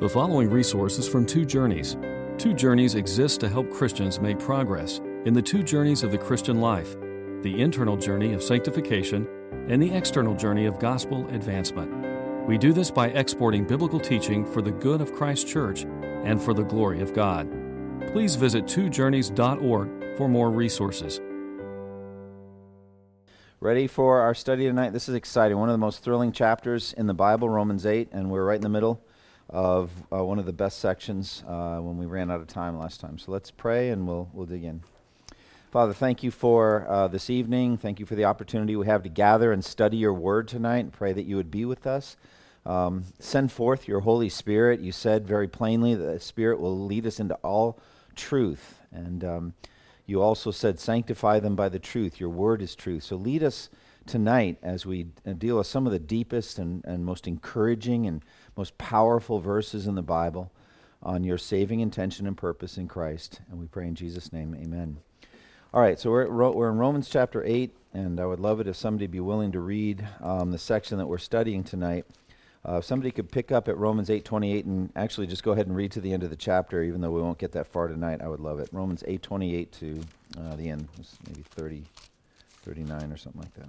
The following resources from Two Journeys. Two Journeys exists to help Christians make progress in the two journeys of the Christian life the internal journey of sanctification and the external journey of gospel advancement. We do this by exporting biblical teaching for the good of Christ's church and for the glory of God. Please visit twojourneys.org for more resources. Ready for our study tonight? This is exciting. One of the most thrilling chapters in the Bible, Romans 8, and we're right in the middle of uh, one of the best sections uh, when we ran out of time last time. So let's pray and we'll, we'll dig in. Father, thank you for uh, this evening. Thank you for the opportunity we have to gather and study your word tonight and pray that you would be with us. Um, send forth your Holy Spirit. You said very plainly that the Spirit will lead us into all truth. And um, you also said, sanctify them by the truth. Your word is truth. So lead us tonight as we uh, deal with some of the deepest and, and most encouraging and most powerful verses in the Bible on your saving intention and purpose in Christ. And we pray in Jesus' name, amen. All right, so we're, we're in Romans chapter 8, and I would love it if somebody be willing to read um, the section that we're studying tonight. Uh, if somebody could pick up at Romans 8:28 and actually just go ahead and read to the end of the chapter, even though we won't get that far tonight, I would love it. Romans 8:28 to uh, the end, maybe 30, 39 or something like that.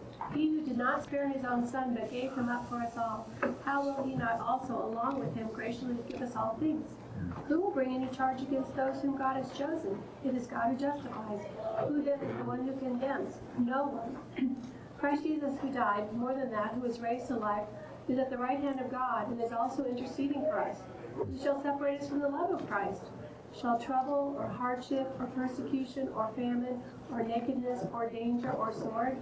He who did not spare his own son, but gave him up for us all, how will he not also, along with him, graciously give us all things? Who will bring any charge against those whom God has chosen? It is God who justifies. Who then is the one who condemns? No one. Christ Jesus, who died, more than that, who was raised to life, is at the right hand of God and is also interceding for us. Who shall separate us from the love of Christ? Shall trouble, or hardship, or persecution, or famine, or nakedness, or danger, or sword?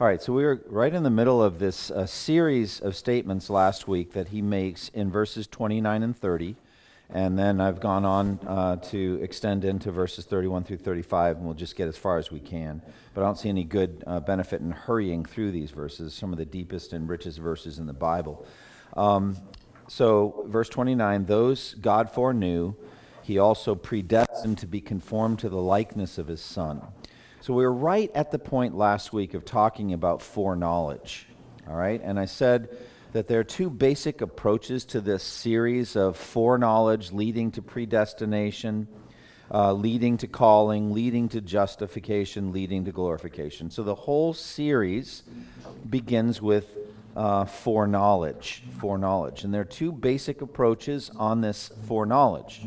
All right, so we were right in the middle of this uh, series of statements last week that he makes in verses 29 and 30. And then I've gone on uh, to extend into verses 31 through 35, and we'll just get as far as we can. But I don't see any good uh, benefit in hurrying through these verses, some of the deepest and richest verses in the Bible. Um, so, verse 29 those God foreknew, he also predestined to be conformed to the likeness of his Son. So, we were right at the point last week of talking about foreknowledge. All right? And I said, that there are two basic approaches to this series of foreknowledge leading to predestination, uh, leading to calling, leading to justification, leading to glorification. So the whole series begins with uh, foreknowledge. Foreknowledge. And there are two basic approaches on this foreknowledge.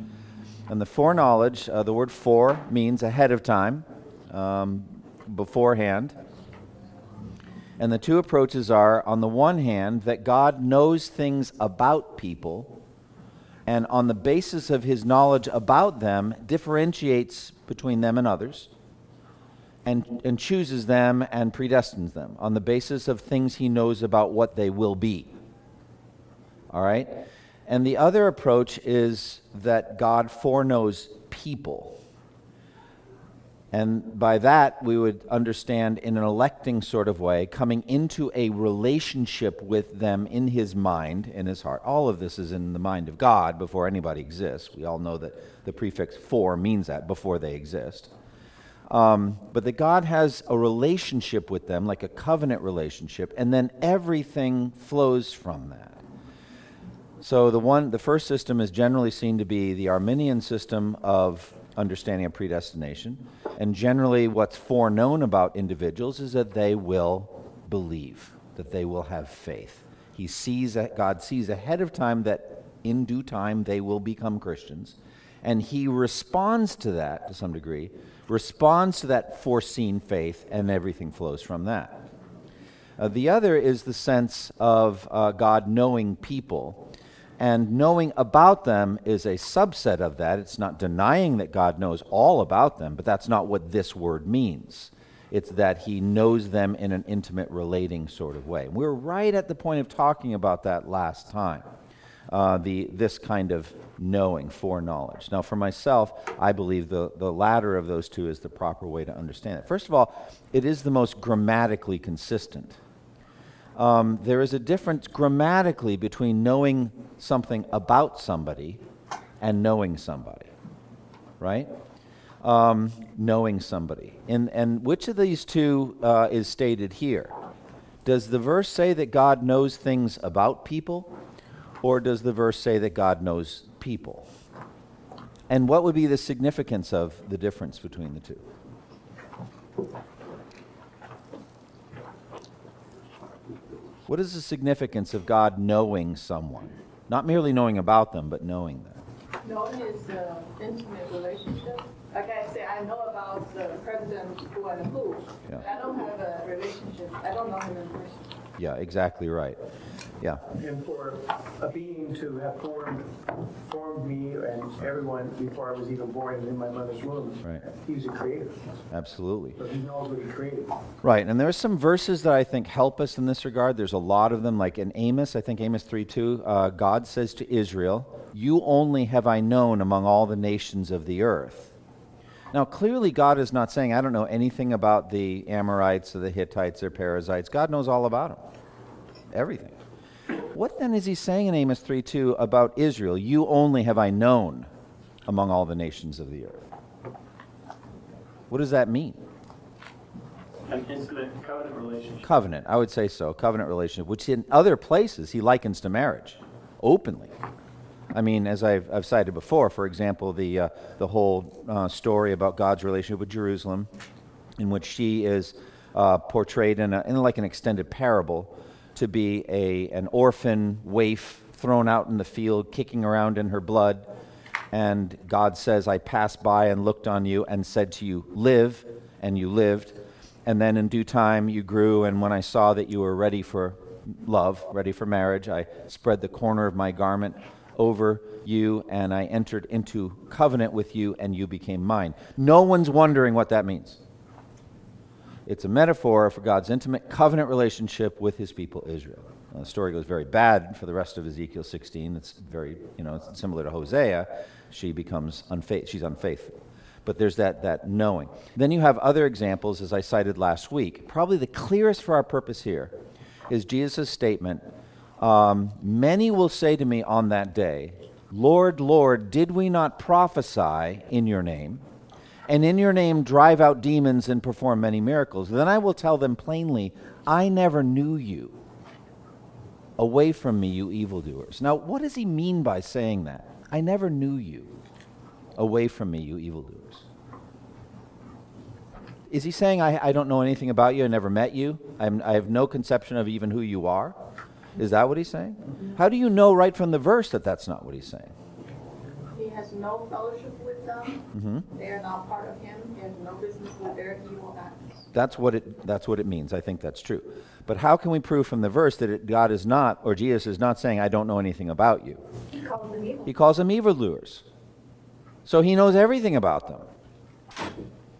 And the foreknowledge, uh, the word fore means ahead of time, um, beforehand. And the two approaches are on the one hand, that God knows things about people, and on the basis of his knowledge about them, differentiates between them and others, and, and chooses them and predestines them on the basis of things he knows about what they will be. All right? And the other approach is that God foreknows people and by that, we would understand in an electing sort of way, coming into a relationship with them in his mind, in his heart. All of this is in the mind of God before anybody exists. We all know that the prefix for means that, before they exist. Um, but that God has a relationship with them, like a covenant relationship, and then everything flows from that. So the one, the first system is generally seen to be the Arminian system of understanding of predestination. And generally, what's foreknown about individuals is that they will believe, that they will have faith. He sees, God sees ahead of time that in due time they will become Christians. And he responds to that to some degree, responds to that foreseen faith, and everything flows from that. Uh, the other is the sense of uh, God knowing people. And knowing about them is a subset of that. It's not denying that God knows all about them, but that's not what this word means. It's that he knows them in an intimate, relating sort of way. We are right at the point of talking about that last time. Uh, the, this kind of knowing, foreknowledge. Now, for myself, I believe the, the latter of those two is the proper way to understand it. First of all, it is the most grammatically consistent. Um, there is a difference grammatically between knowing something about somebody and knowing somebody, right? Um, knowing somebody. And, and which of these two uh, is stated here? Does the verse say that God knows things about people? Or does the verse say that God knows people? And what would be the significance of the difference between the two? What is the significance of God knowing someone? Not merely knowing about them, but knowing them. Knowing is an intimate relationship. Like I say, I know about the president who and who. Yeah. I don't have a relationship. I don't know him in person. Yeah, exactly right. Yeah. And for a being to have formed, formed me and everyone before I was even born in my mother's womb. Right. He's a creator. Absolutely. So he knows what he created. Right, and there are some verses that I think help us in this regard. There's a lot of them, like in Amos, I think Amos 3 2, uh, God says to Israel, You only have I known among all the nations of the earth. Now, clearly, God is not saying, I don't know anything about the Amorites or the Hittites or Perizzites. God knows all about them, everything. What then is he saying in Amos 3 2 about Israel? You only have I known among all the nations of the earth. What does that mean? An intimate covenant relationship. Covenant, I would say so. Covenant relationship, which in other places he likens to marriage, openly. I mean, as I've, I've cited before, for example, the, uh, the whole uh, story about God's relationship with Jerusalem, in which she is uh, portrayed in, a, in like an extended parable to be a, an orphan waif thrown out in the field, kicking around in her blood. And God says, I passed by and looked on you and said to you, Live, and you lived. And then in due time you grew, and when I saw that you were ready for love, ready for marriage, I spread the corner of my garment over you, and I entered into covenant with you, and you became mine. No one's wondering what that means. It's a metaphor for God's intimate covenant relationship with his people Israel. Now, the story goes very bad for the rest of Ezekiel 16. It's very, you know, similar to Hosea. She becomes unfaithful. She's unfaithful. But there's that, that knowing. Then you have other examples, as I cited last week. Probably the clearest for our purpose here is Jesus' statement um, Many will say to me on that day, Lord, Lord, did we not prophesy in your name? and in your name drive out demons and perform many miracles. Then I will tell them plainly, I never knew you. Away from me, you evildoers. Now, what does he mean by saying that? I never knew you. Away from me, you evildoers. Is he saying, I, I don't know anything about you, I never met you, I'm, I have no conception of even who you are? Is that what he's saying? How do you know right from the verse that that's not what he's saying? He has no fellowship with them. Mm-hmm. They are not part of him. He has no business with their evil acts. That's what it, that's what it means. I think that's true. But how can we prove from the verse that it, God is not, or Jesus is not saying, I don't know anything about you? He calls them evil. He calls them evildoers. So he knows everything about them.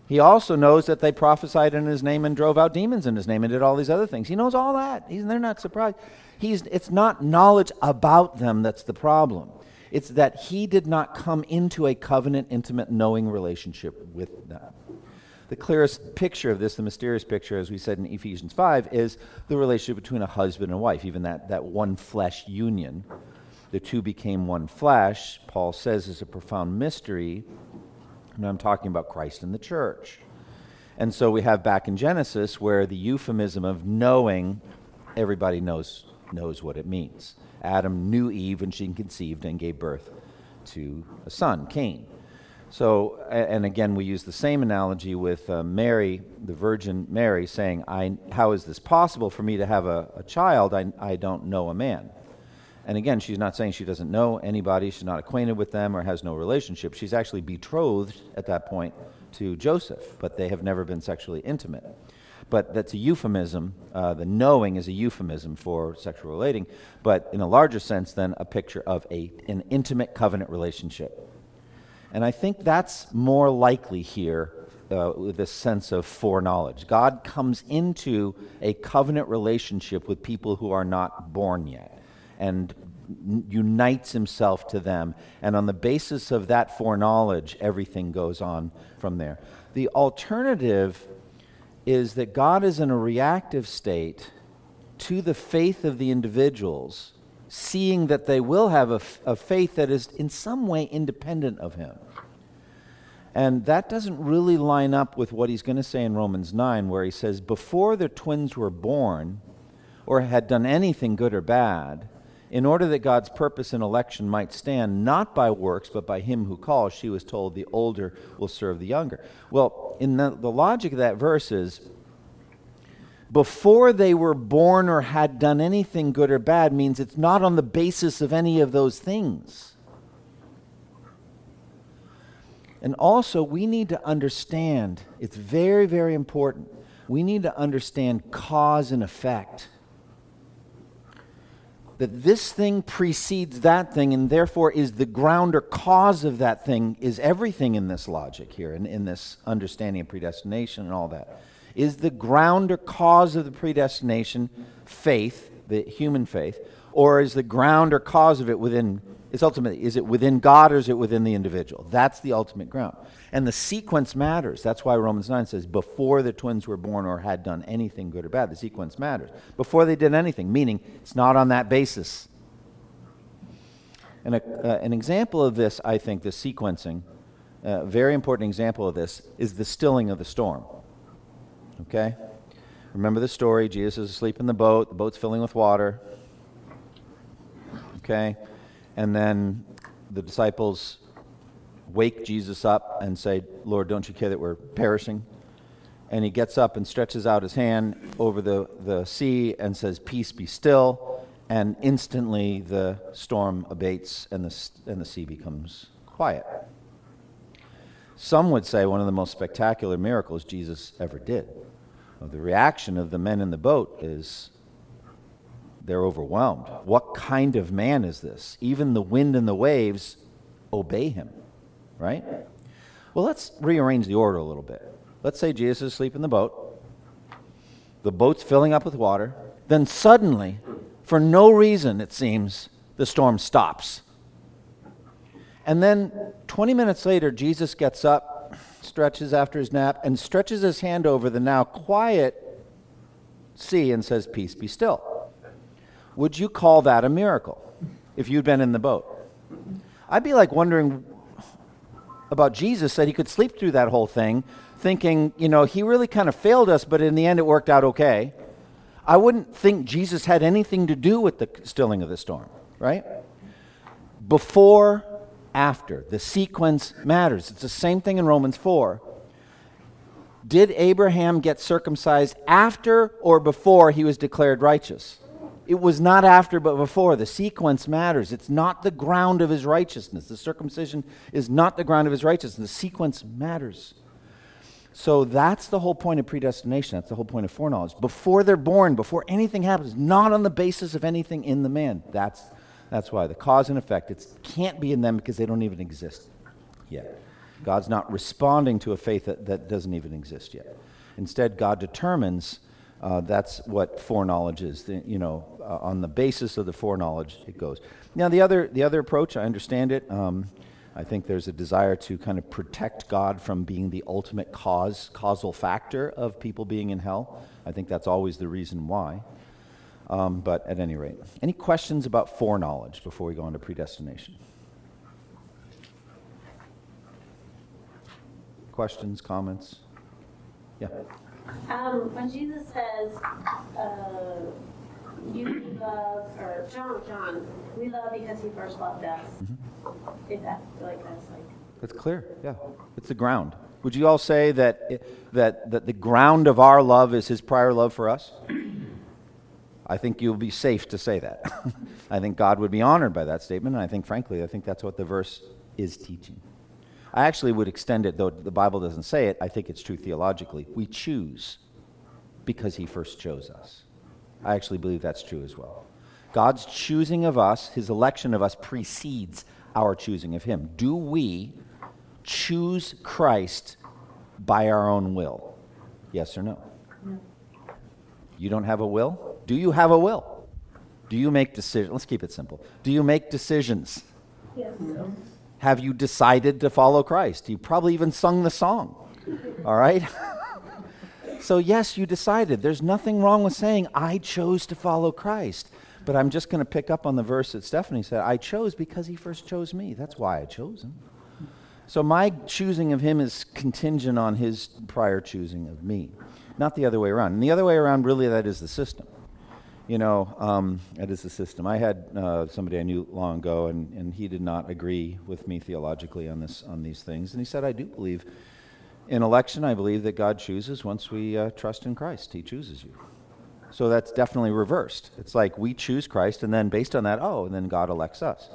He also knows that they prophesied in his name and drove out demons in his name and did all these other things. He knows all that. He's, they're not surprised. He's, it's not knowledge about them that's the problem. It's that he did not come into a covenant, intimate, knowing relationship with them. The clearest picture of this, the mysterious picture, as we said in Ephesians 5, is the relationship between a husband and wife, even that, that one flesh union. The two became one flesh, Paul says, is a profound mystery. And I'm talking about Christ and the church. And so we have back in Genesis where the euphemism of knowing, everybody knows, knows what it means. Adam knew Eve and she conceived and gave birth to a son, Cain. So, and again, we use the same analogy with uh, Mary, the Virgin Mary, saying, I, How is this possible for me to have a, a child? I, I don't know a man. And again, she's not saying she doesn't know anybody, she's not acquainted with them, or has no relationship. She's actually betrothed at that point to Joseph, but they have never been sexually intimate. But that's a euphemism. Uh, the knowing is a euphemism for sexual relating, but in a larger sense, then a picture of a, an intimate covenant relationship. And I think that's more likely here uh, with this sense of foreknowledge. God comes into a covenant relationship with people who are not born yet and unites himself to them. And on the basis of that foreknowledge, everything goes on from there. The alternative is that God is in a reactive state to the faith of the individuals, seeing that they will have a, a faith that is in some way independent of him. And that doesn't really line up with what he's going to say in Romans 9, where he says, Before the twins were born, or had done anything good or bad, in order that God's purpose in election might stand, not by works, but by him who calls, she was told, the older will serve the younger. Well, in the, the logic of that verse is, before they were born or had done anything good or bad means it's not on the basis of any of those things. And also, we need to understand, it's very, very important. We need to understand cause and effect that this thing precedes that thing and therefore is the ground or cause of that thing is everything in this logic here and in, in this understanding of predestination and all that is the ground or cause of the predestination faith the human faith or is the ground or cause of it within it's ultimately is it within god or is it within the individual that's the ultimate ground and the sequence matters. That's why Romans 9 says, before the twins were born or had done anything good or bad, the sequence matters. Before they did anything, meaning it's not on that basis. And a, uh, an example of this, I think, the sequencing, a uh, very important example of this, is the stilling of the storm. Okay? Remember the story Jesus is asleep in the boat, the boat's filling with water. Okay? And then the disciples wake Jesus up and say, Lord, don't you care that we're perishing? And he gets up and stretches out his hand over the, the sea and says, Peace be still. And instantly the storm abates and the, and the sea becomes quiet. Some would say one of the most spectacular miracles Jesus ever did. Well, the reaction of the men in the boat is they're overwhelmed. What kind of man is this? Even the wind and the waves obey him right? Well, let's rearrange the order a little bit. Let's say Jesus is asleep in the boat. The boat's filling up with water. Then suddenly, for no reason, it seems, the storm stops. And then 20 minutes later, Jesus gets up, stretches after his nap, and stretches his hand over the now quiet sea and says, Peace be still. Would you call that a miracle if you'd been in the boat? I'd be like wondering about Jesus that he could sleep through that whole thing, thinking, you know, he really kind of failed us, but in the end it worked out okay. I wouldn't think Jesus had anything to do with the stilling of the storm, right? Before, after. The sequence matters. It's the same thing in Romans 4. Did Abraham get circumcised after or before he was declared righteous? It was not after, but before. The sequence matters. It's not the ground of his righteousness. The circumcision is not the ground of his righteousness. The sequence matters. So that's the whole point of predestination. That's the whole point of foreknowledge. Before they're born, before anything happens, not on the basis of anything in the man. That's, that's why the cause and effect it can't be in them because they don't even exist yet. God's not responding to a faith that, that doesn't even exist yet. Instead, God determines uh, that's what foreknowledge is. The, you know, uh, on the basis of the foreknowledge, it goes. Now, the other, the other approach, I understand it. Um, I think there's a desire to kind of protect God from being the ultimate cause, causal factor of people being in hell. I think that's always the reason why. Um, but at any rate, any questions about foreknowledge before we go on to predestination? Questions, comments? Yeah. Um, when Jesus says, uh, you love, or John, John, we love because he first loved us. Mm-hmm. If that, like, that's like. It's clear, yeah. It's the ground. Would you all say that, that, that the ground of our love is his prior love for us? I think you'll be safe to say that. I think God would be honored by that statement, and I think, frankly, I think that's what the verse is teaching. I actually would extend it, though the Bible doesn't say it, I think it's true theologically. We choose because He first chose us. I actually believe that's true as well. God's choosing of us, His election of us, precedes our choosing of Him. Do we choose Christ by our own will? Yes or no? no? You don't have a will? Do you have a will? Do you make decisions? Let's keep it simple. Do you make decisions? Yes. No. Have you decided to follow Christ? You probably even sung the song. All right? so, yes, you decided. There's nothing wrong with saying, I chose to follow Christ. But I'm just going to pick up on the verse that Stephanie said I chose because he first chose me. That's why I chose him. So, my choosing of him is contingent on his prior choosing of me, not the other way around. And the other way around, really, that is the system you know, um, that is the system. I had uh, somebody I knew long ago, and, and he did not agree with me theologically on this on these things. And he said, "I do believe in election. I believe that God chooses once we uh, trust in Christ. He chooses you. So that's definitely reversed. It's like we choose Christ, and then based on that, oh, and then God elects us.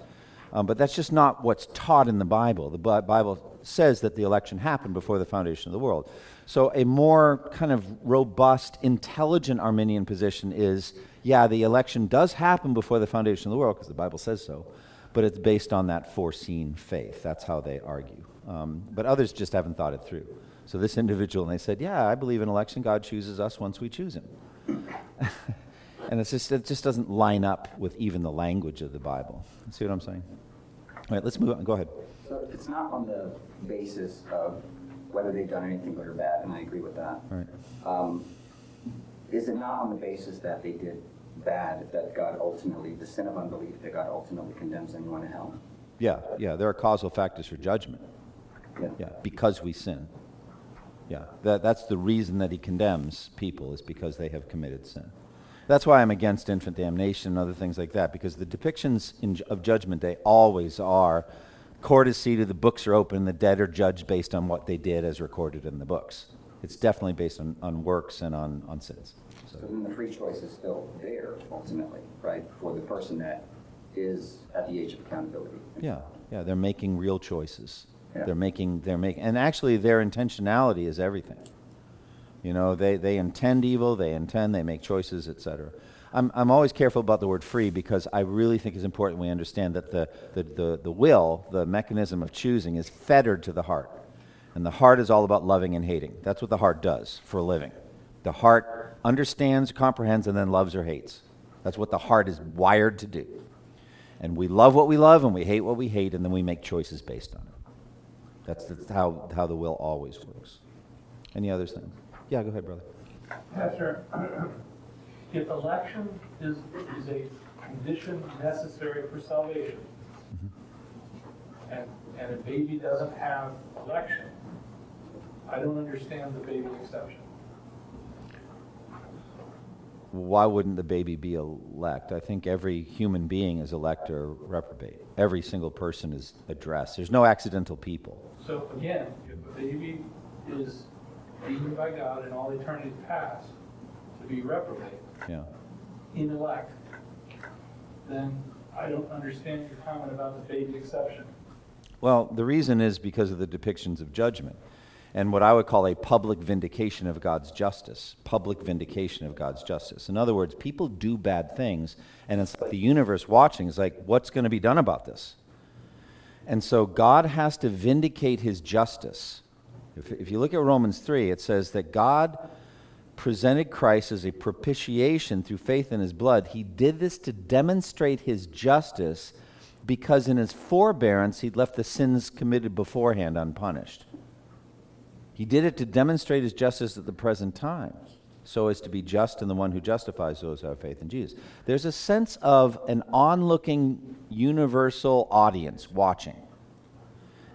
Um, but that's just not what's taught in the Bible. The Bible says that the election happened before the foundation of the world. So a more kind of robust, intelligent Arminian position is yeah, the election does happen before the foundation of the world because the Bible says so, but it's based on that foreseen faith. That's how they argue. Um, but others just haven't thought it through. So this individual, and they said, yeah, I believe in election. God chooses us once we choose him. and it's just, it just doesn't line up with even the language of the Bible. See what I'm saying? All right, let's move on. Go ahead. So it's not on the basis of whether they've done anything good or bad, and I agree with that. Right. Um, is it not on the basis that they did bad that God ultimately, the sin of unbelief, that God ultimately condemns anyone to hell? Yeah, yeah. There are causal factors for judgment. Yeah. Yeah, because we sin. Yeah, that, that's the reason that he condemns people, is because they have committed sin. That's why I'm against infant damnation and other things like that, because the depictions in, of Judgment Day always are court is seated, the books are open, the dead are judged based on what they did as recorded in the books. It's definitely based on, on works and on, on sins. So then the free choice is still there ultimately, right, for the person that is at the age of accountability. Yeah, yeah, they're making real choices. Yeah. They're making, they're making, and actually their intentionality is everything. You know, they, they intend evil, they intend, they make choices, etc. I'm, I'm always careful about the word free because I really think it's important we understand that the, the, the, the will, the mechanism of choosing, is fettered to the heart. And the heart is all about loving and hating. That's what the heart does for a living. The heart understands, comprehends, and then loves or hates. That's what the heart is wired to do. And we love what we love and we hate what we hate, and then we make choices based on it. That's, that's how, how the will always works. Any other things? Yeah, go ahead, brother. Pastor, if election is, is a condition necessary for salvation, mm-hmm. and, and a baby doesn't have election, I don't understand the baby exception why wouldn't the baby be elect? I think every human being is elect or reprobate. Every single person is addressed. There's no accidental people. So again, if a baby is deemed by God in all eternity past to be reprobate, yeah. inelect, then I don't understand your comment about the baby exception. Well, the reason is because of the depictions of judgment and what I would call a public vindication of God's justice. Public vindication of God's justice. In other words, people do bad things, and it's like the universe watching is like, what's going to be done about this? And so God has to vindicate his justice. If, if you look at Romans 3, it says that God presented Christ as a propitiation through faith in his blood. He did this to demonstrate his justice because in his forbearance he'd left the sins committed beforehand unpunished. He did it to demonstrate his justice at the present time, so as to be just in the one who justifies those who have faith in Jesus. There's a sense of an onlooking universal audience watching.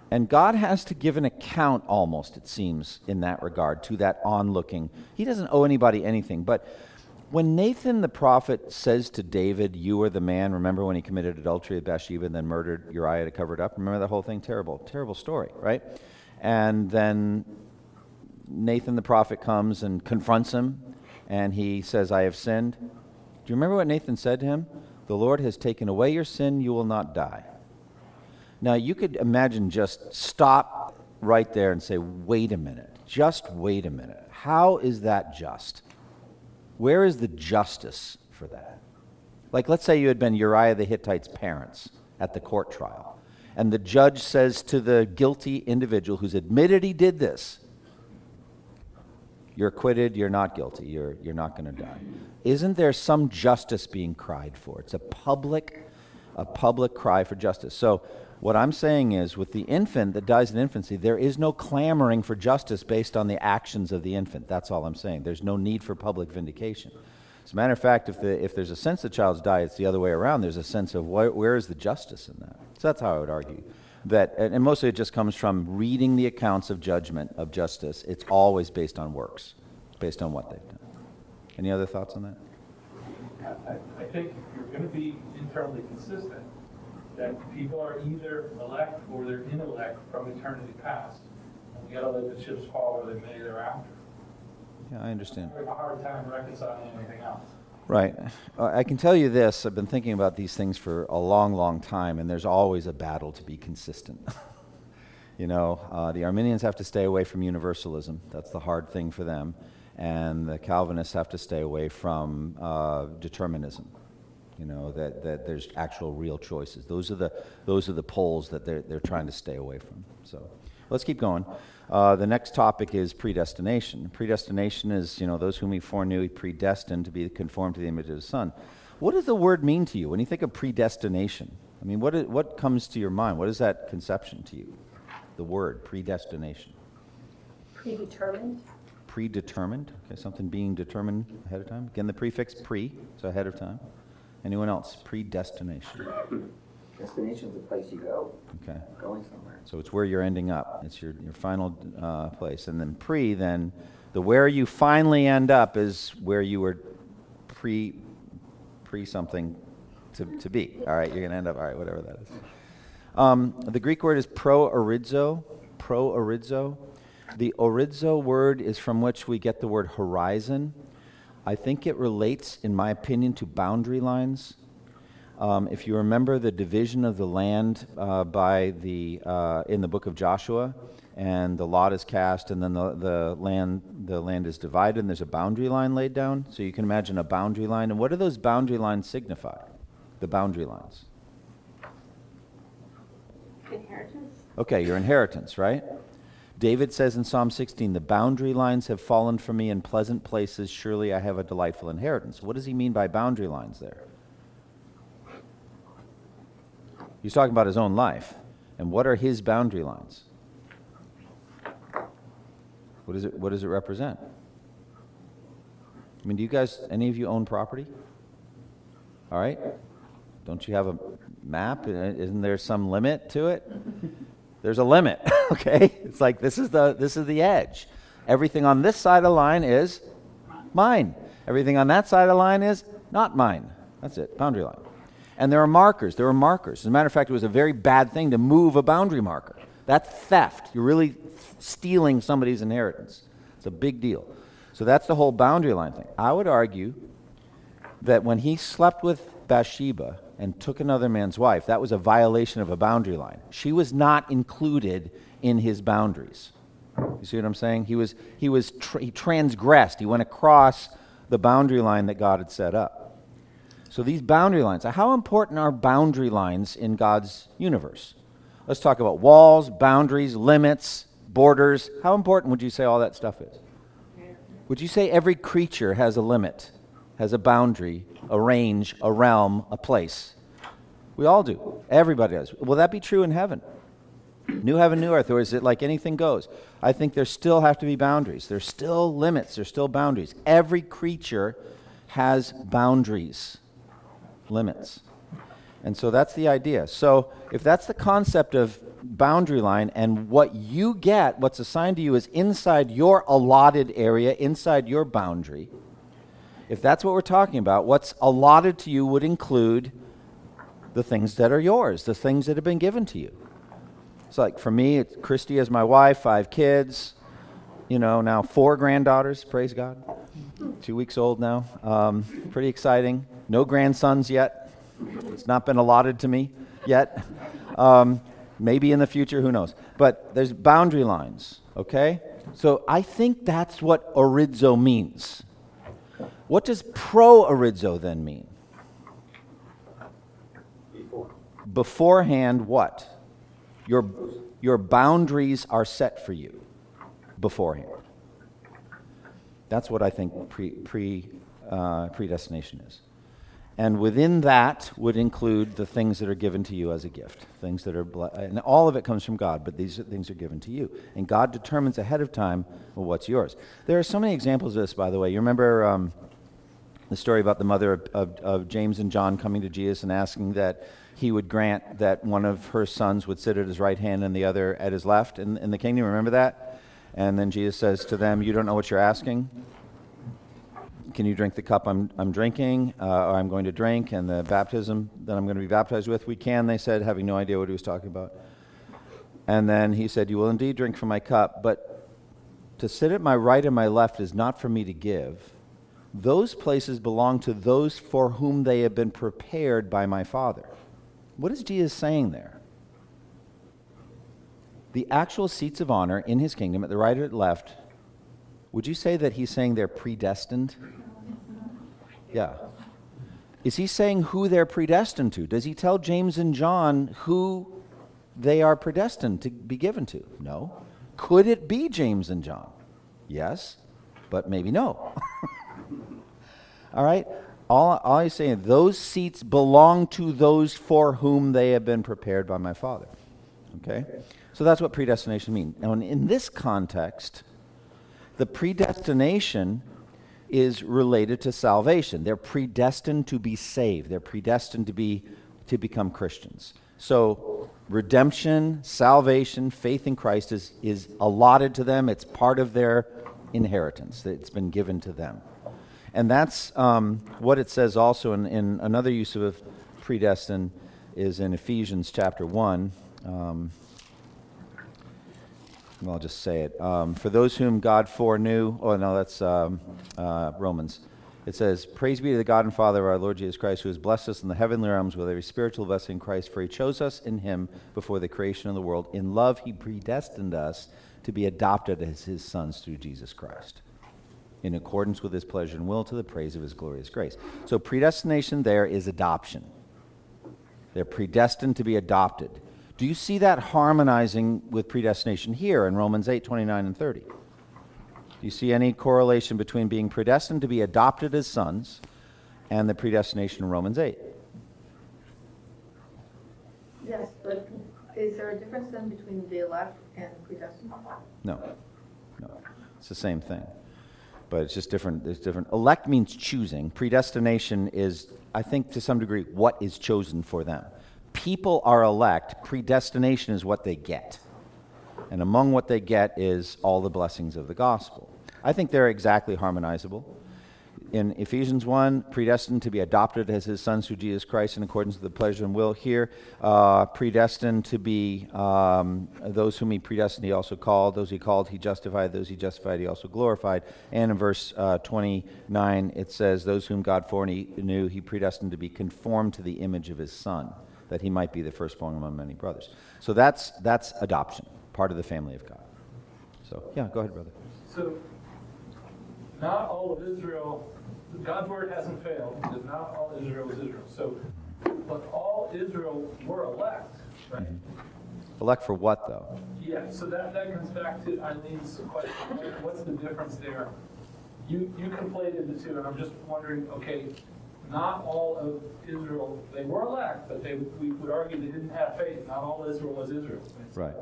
And God has to give an account almost, it seems, in that regard, to that onlooking. He doesn't owe anybody anything. But when Nathan the prophet says to David, You are the man, remember when he committed adultery with Bathsheba and then murdered Uriah to cover it up? Remember that whole thing? Terrible, terrible story, right? And then Nathan the prophet comes and confronts him, and he says, I have sinned. Do you remember what Nathan said to him? The Lord has taken away your sin, you will not die. Now, you could imagine just stop right there and say, wait a minute, just wait a minute. How is that just? Where is the justice for that? Like, let's say you had been Uriah the Hittite's parents at the court trial, and the judge says to the guilty individual who's admitted he did this, You're acquitted, you're not guilty, you're, you're not going to die. Isn't there some justice being cried for? It's a public, a public cry for justice. So, what I'm saying is, with the infant that dies in infancy, there is no clamoring for justice based on the actions of the infant. That's all I'm saying. There's no need for public vindication. As a matter of fact, if, the, if there's a sense the child's died, it's the other way around. There's a sense of wh- where is the justice in that? So that's how I would argue. That, and, mostly it just comes from reading the accounts of judgment, of justice. It's always based on works, based on what they've done. Any other thoughts on that? I, I think if you're going to be internally consistent, that people are either elect or they're inelect from eternity past. And we got to let the chips fall where they may thereafter. Yeah, I understand. I have a hard time reconciling anything else. Right. Uh, I can tell you this I've been thinking about these things for a long, long time, and there's always a battle to be consistent. you know, uh, the Arminians have to stay away from universalism, that's the hard thing for them, and the Calvinists have to stay away from uh, determinism. You know, that, that there's actual real choices. Those are the, those are the poles that they're, they're trying to stay away from. So let's keep going. Uh, the next topic is predestination. Predestination is, you know, those whom he foreknew, he predestined to be conformed to the image of his son. What does the word mean to you when you think of predestination? I mean, what, is, what comes to your mind? What is that conception to you? The word predestination. Predetermined. Predetermined. Okay, something being determined ahead of time. Again, the prefix pre, so ahead of time. Anyone else? Predestination. Destination is the place you go, Okay. going somewhere. So it's where you're ending up. It's your, your final uh, place. And then pre, then the where you finally end up is where you were pre pre something to, to be. All right, you're going to end up, all right, whatever that is. Um, the Greek word is pro orizo. Pro orizo. The orizo word is from which we get the word horizon. I think it relates, in my opinion, to boundary lines. Um, if you remember the division of the land uh, by the uh, in the book of Joshua, and the lot is cast, and then the, the land the land is divided, and there's a boundary line laid down. So you can imagine a boundary line. And what do those boundary lines signify? The boundary lines. Inheritance? Okay, your inheritance, right? David says in Psalm 16, The boundary lines have fallen for me in pleasant places. Surely I have a delightful inheritance. What does he mean by boundary lines there? He's talking about his own life. And what are his boundary lines? What, is it, what does it represent? I mean, do you guys, any of you own property? All right. Don't you have a map? Isn't there some limit to it? There's a limit, okay? It's like this is the this is the edge. Everything on this side of the line is mine. Everything on that side of the line is not mine. That's it, boundary line. And there are markers. There are markers. As a matter of fact, it was a very bad thing to move a boundary marker. That's theft. You're really stealing somebody's inheritance. It's a big deal. So that's the whole boundary line thing. I would argue that when he slept with Bathsheba and took another man's wife, that was a violation of a boundary line. She was not included in his boundaries. You see what I'm saying? He was he was tra- he transgressed. He went across the boundary line that God had set up. So these boundary lines, how important are boundary lines in God's universe? Let's talk about walls, boundaries, limits, borders. How important would you say all that stuff is? Would you say every creature has a limit, has a boundary, a range, a realm, a place? We all do. Everybody does. Will that be true in heaven? New heaven, new earth, or is it like anything goes? I think there still have to be boundaries. There's still limits, there's still boundaries. Every creature has boundaries, limits. And so that's the idea. So if that's the concept of boundary line and what you get, what's assigned to you is inside your allotted area, inside your boundary, if that's what we're talking about, what's allotted to you would include the things that are yours, the things that have been given to you. It's like for me, it's Christy is my wife, five kids, you know, now four granddaughters, praise God. two weeks old now. Um, pretty exciting. No grandsons yet. It's not been allotted to me yet. Um, maybe in the future, who knows? But there's boundary lines, okay? So I think that's what orizo means. What does pro orizo then mean? Before. Beforehand, what? Your, your boundaries are set for you beforehand. That's what I think pre, pre, uh, predestination is. And within that would include the things that are given to you as a gift, things that are, ble- and all of it comes from God, but these things are given to you. And God determines ahead of time well, what's yours. There are so many examples of this, by the way. You remember um, the story about the mother of, of, of James and John coming to Jesus and asking that he would grant that one of her sons would sit at his right hand and the other at his left in, in the kingdom. Remember that? And then Jesus says to them, You don't know what you're asking? Can you drink the cup I'm, I'm drinking, uh, or I'm going to drink, and the baptism that I'm going to be baptized with? We can, they said, having no idea what he was talking about. And then he said, You will indeed drink from my cup, but to sit at my right and my left is not for me to give. Those places belong to those for whom they have been prepared by my Father. What is Jesus saying there? The actual seats of honor in his kingdom, at the right or at the left, would you say that he's saying they're predestined? Yeah. Is he saying who they're predestined to? Does he tell James and John who they are predestined to be given to? No. Could it be James and John? Yes, but maybe no. all right? All, all he's saying, those seats belong to those for whom they have been prepared by my Father. Okay? So that's what predestination means. Now, in, this context, the predestination is related to salvation. They're predestined to be saved. They're predestined to be to become Christians. So redemption, salvation, faith in Christ is, is allotted to them. It's part of their inheritance. It's been given to them. And that's um, what it says also in, in, another use of predestined is in Ephesians chapter 1. Um, I'll just say it. Um, for those whom God foreknew, oh no, that's um, uh, Romans. It says, Praise be to the God and Father of our Lord Jesus Christ, who has blessed us in the heavenly realms with every spiritual blessing in Christ, for he chose us in him before the creation of the world. In love, he predestined us to be adopted as his sons through Jesus Christ, in accordance with his pleasure and will, to the praise of his glorious grace. So, predestination there is adoption. They're predestined to be adopted. Do you see that harmonizing with predestination here in Romans 8 29 and 30? Do you see any correlation between being predestined to be adopted as sons and the predestination in Romans 8? Yes, but is there a difference then between the elect and predestined? No. No. It's the same thing. But it's just different. It's different. Elect means choosing. Predestination is, I think, to some degree, what is chosen for them. People are elect. Predestination is what they get. And among what they get is all the blessings of the gospel. I think they're exactly harmonizable. In Ephesians 1, predestined to be adopted as his sons through Jesus Christ in accordance with the pleasure and will. Here, uh, predestined to be um, those whom he predestined, he also called. Those he called, he justified. Those he justified, he also glorified. And in verse uh, 29, it says, Those whom God foreknew, he predestined to be conformed to the image of his son, that he might be the firstborn among many brothers. So that's, that's adoption, part of the family of God. So, yeah, go ahead, brother. So, not all of Israel, God's word hasn't failed, because not all Israel is Israel. So, but all Israel were elect, right? Elect for what, though? Yeah, so that, that comes back to Eileen's question, what's the difference there? You, you conflated the two, and I'm just wondering, okay, not all of Israel, they were elect, but they, we would argue they didn't have faith, not all Israel was Israel. Right.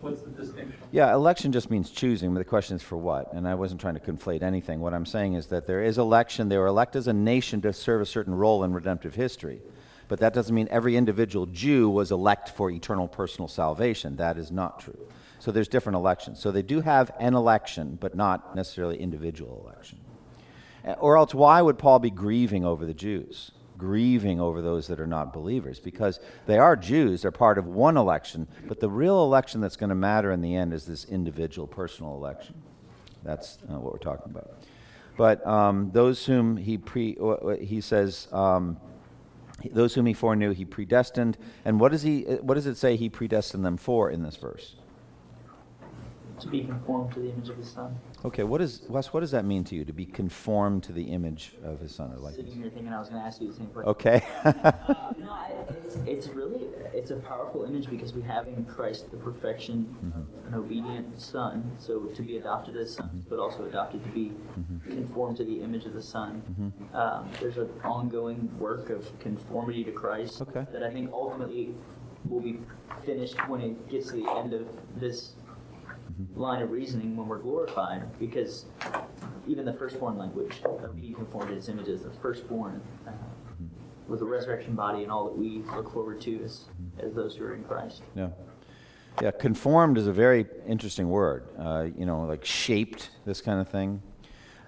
What's the distinction? Yeah, election just means choosing, but the question is for what? And I wasn't trying to conflate anything. What I'm saying is that there is election. They were elected as a nation to serve a certain role in redemptive history. But that doesn't mean every individual Jew was elect for eternal personal salvation. That is not true. So there's different elections. So they do have an election, but not necessarily individual election. Or else, why would Paul be grieving over the Jews? Grieving over those that are not believers because they are Jews, they're part of one election, but the real election that's going to matter in the end is this individual personal election. That's uh, what we're talking about. But um, those whom he pre, he says, um, those whom he foreknew, he predestined. And what does he? What does it say he predestined them for in this verse? To be conformed to the image of his son. Okay, what is Wes? What does that mean to you to be conformed to the image of his son? Or like Sitting here thinking I was going to ask you the same question. Okay. uh, no, I, it's, it's really it's a powerful image because we have in Christ the perfection, mm-hmm. an obedient son. So to be adopted as sons, mm-hmm. but also adopted to be mm-hmm. conformed to the image of the son. Mm-hmm. Um, there's an ongoing work of conformity to Christ okay. that I think ultimately will be finished when it gets to the end of this line of reasoning when we're glorified, because even the firstborn language of being conformed to its image is the firstborn uh, with the resurrection body and all that we look forward to as, as those who are in Christ. Yeah. Yeah, conformed is a very interesting word. Uh, you know, like shaped, this kind of thing.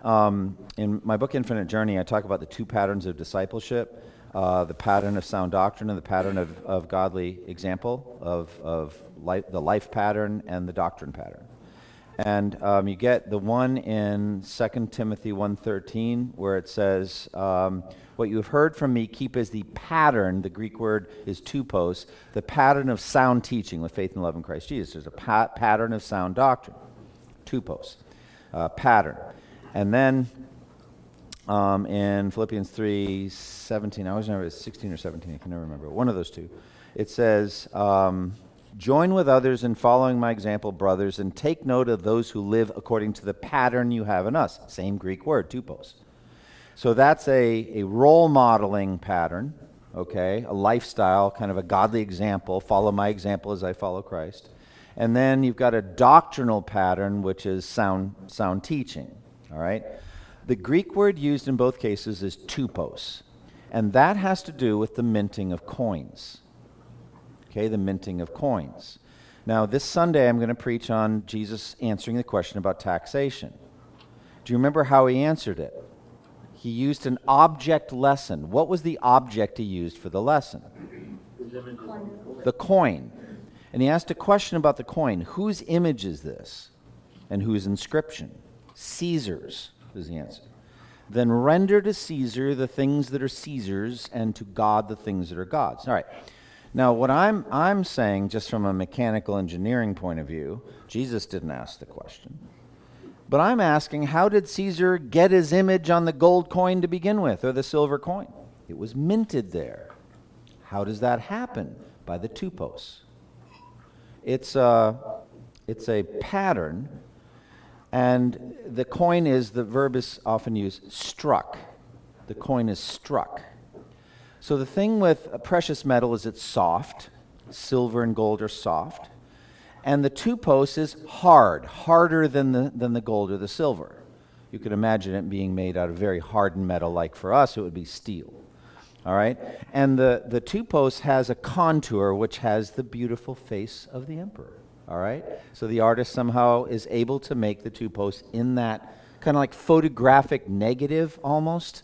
Um, in my book, Infinite Journey, I talk about the two patterns of discipleship uh, the pattern of sound doctrine and the pattern of, of godly example, of, of life, the life pattern and the doctrine pattern. And um, you get the one in 2 Timothy 1.13 where it says, um, what you have heard from me keep as the pattern, the Greek word is tupos, the pattern of sound teaching with faith and love in Christ Jesus. There's a pat- pattern of sound doctrine, tupos, uh, pattern. And then um, in Philippians 3 17. I always remember it's 16 or 17. I can never remember. One of those two. It says, um, Join with others in following my example, brothers, and take note of those who live according to the pattern you have in us. Same Greek word, tupos. So that's a, a role modeling pattern, okay? A lifestyle, kind of a godly example. Follow my example as I follow Christ. And then you've got a doctrinal pattern, which is sound, sound teaching, all right? The Greek word used in both cases is tupos, and that has to do with the minting of coins. Okay, the minting of coins. Now, this Sunday, I'm going to preach on Jesus answering the question about taxation. Do you remember how he answered it? He used an object lesson. What was the object he used for the lesson? The coin. And he asked a question about the coin Whose image is this? And whose inscription? Caesar's is the answer. Then render to Caesar the things that are Caesar's, and to God the things that are God's. All right. Now, what I'm, I'm saying, just from a mechanical engineering point of view, Jesus didn't ask the question. But I'm asking, how did Caesar get his image on the gold coin to begin with, or the silver coin? It was minted there. How does that happen? By the tupos. It's a, it's a pattern and the coin is, the verb is often used, struck. The coin is struck. So the thing with a precious metal is it's soft. Silver and gold are soft. And the tupos is hard, harder than the, than the gold or the silver. You could imagine it being made out of very hardened metal, like for us, it would be steel. All right? And the, the tupos has a contour which has the beautiful face of the emperor. All right? So the artist somehow is able to make the tupos in that kind of like photographic negative almost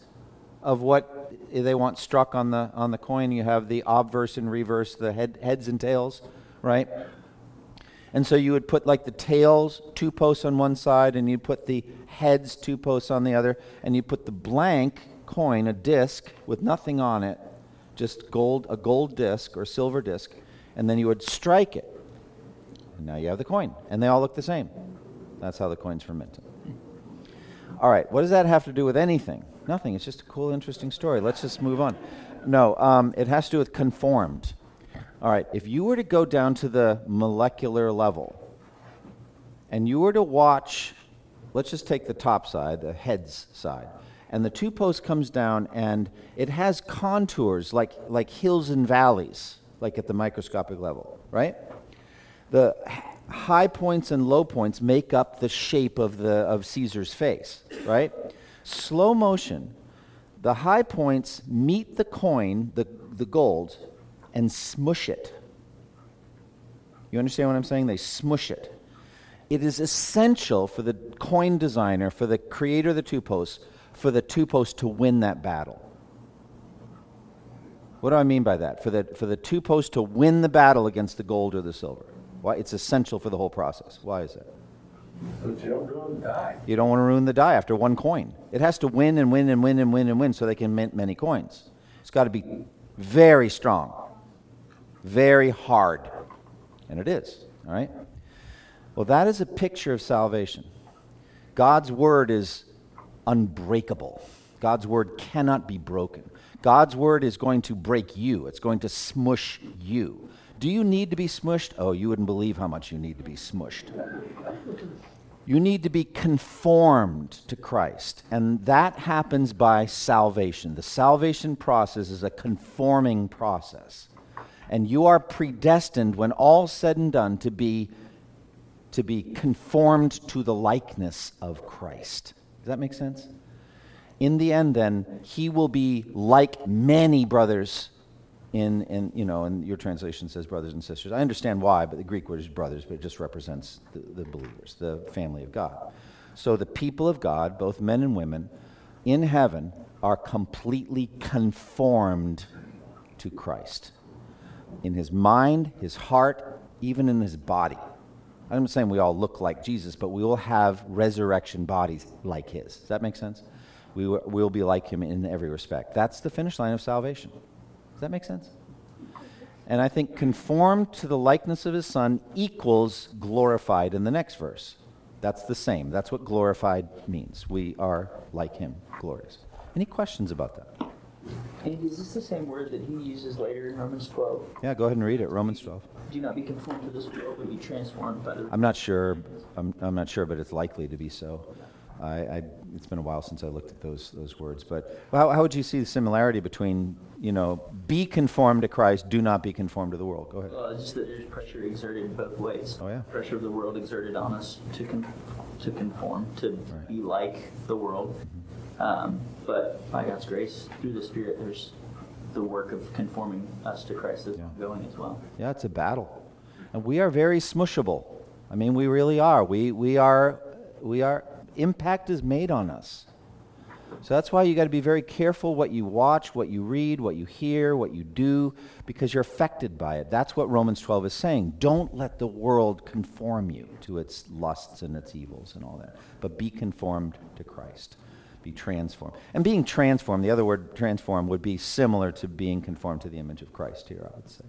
of what they want struck on the on the coin. You have the obverse and reverse, the head, heads and tails, right? And so you would put like the tails tupos on one side, and you'd put the heads tupos on the other, and you put the blank coin, a disc with nothing on it, just gold, a gold disc or silver disc, and then you would strike it and now you have the coin, and they all look the same. That's how the coins were minted. All right, what does that have to do with anything? Nothing. It's just a cool, interesting story. Let's just move on. No, um, it has to do with conformed. All right, if you were to go down to the molecular level and you were to watch, let's just take the top side, the heads side, and the tupos comes down and it has contours like, like hills and valleys, like at the microscopic level, right? The high points and low points make up the shape of, the, of Caesar's face, right? Slow motion, the high points meet the coin, the, the gold, and smush it. You understand what I'm saying? They smush it. It is essential for the coin designer, for the creator of the tupos, for the tupos to win that battle. What do I mean by that? For the, for the tupos to win the battle against the gold or the silver. Why? It's essential for the whole process. Why is that? But you don't ruin the die. You don't want to ruin the die after one coin. It has to win and win and win and win and win so they can mint many coins. It's got to be very strong, very hard. And it is, all right? Well, that is a picture of salvation. God's word is unbreakable. God's word cannot be broken. God's word is going to break you, it's going to smush you. Do you need to be smushed? Oh, you wouldn't believe how much you need to be smushed. You need to be conformed to Christ. And that happens by salvation. The salvation process is a conforming process. And you are predestined, when all's said and done, to be, to be conformed to the likeness of Christ. Does that make sense? In the end, then, he will be like many brothers in, in you know, and your translation says brothers and sisters. I understand why, but the Greek word is brothers, but it just represents the, the believers, the family of God. So the people of God, both men and women, in heaven are completely conformed to Christ. In his mind, his heart, even in his body. I'm not saying we all look like Jesus, but we will have resurrection bodies like his. Does that make sense? We will be like him in every respect. That's the finish line of salvation. Does that make sense? And I think conformed to the likeness of his son equals glorified in the next verse. That's the same. That's what glorified means. We are like him, glorious. Any questions about that? And is this the same word that he uses later in Romans 12? Yeah, go ahead and read it. Romans 12. Do not be conformed to this world, but be transformed by the. I'm not sure. I'm, I'm not sure, but it's likely to be so. I, I, it's been a while since I looked at those, those words. But how, how would you see the similarity between, you know, be conformed to Christ, do not be conformed to the world? Go ahead. Well, just that there's pressure exerted both ways. Oh, yeah. Pressure of the world exerted on us to, con- to conform, to Right. be like the world. Um, but by God's grace, through the Spirit, there's the work of conforming us to Christ that's Yeah. ongoing as well. Yeah, it's a battle. And we are very smushable. I mean, we really are. We, we are, we are, impact is made on us. So that's why you got to be very careful what you watch, what you read, what you hear, what you do, because you're affected by it. That's what Romans 12 is saying. Don't let the world conform you to its lusts and its evils and all that, but be conformed to Christ. Be transformed. And being transformed, the other word transform would be similar to being conformed to the image of Christ here, I would say.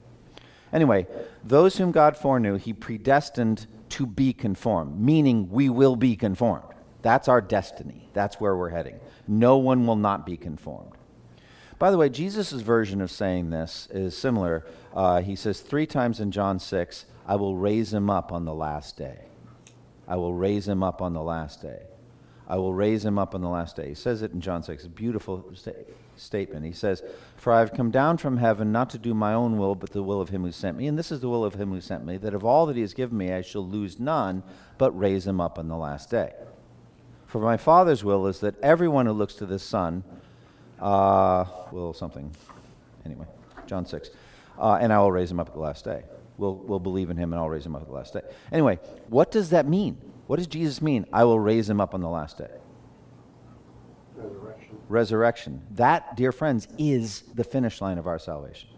Anyway, those whom God foreknew, he predestined to be conformed, meaning we will be conformed. That's our destiny. That's where we're heading. No one will not be conformed. By the way, Jesus' version of saying this is similar. Uh, he says three times in John 6, I will raise him up on the last day. I will raise him up on the last day. I will raise him up on the last day. He says it in John 6. It's a beautiful sta- statement. He says, For I have come down from heaven not to do my own will, but the will of him who sent me. And this is the will of him who sent me, that of all that he has given me I shall lose none, but raise him up on the last day. For my Father's will is that everyone who looks to the Son uh, will something. Anyway, John 6. Uh, and I will raise him up at the last day. We'll, we'll believe in him and I'll raise him up at the last day. Anyway, what does that mean? What does Jesus mean? I will raise him up on the last day. Resurrection. Resurrection. That, dear friends, is the finish line of our salvation.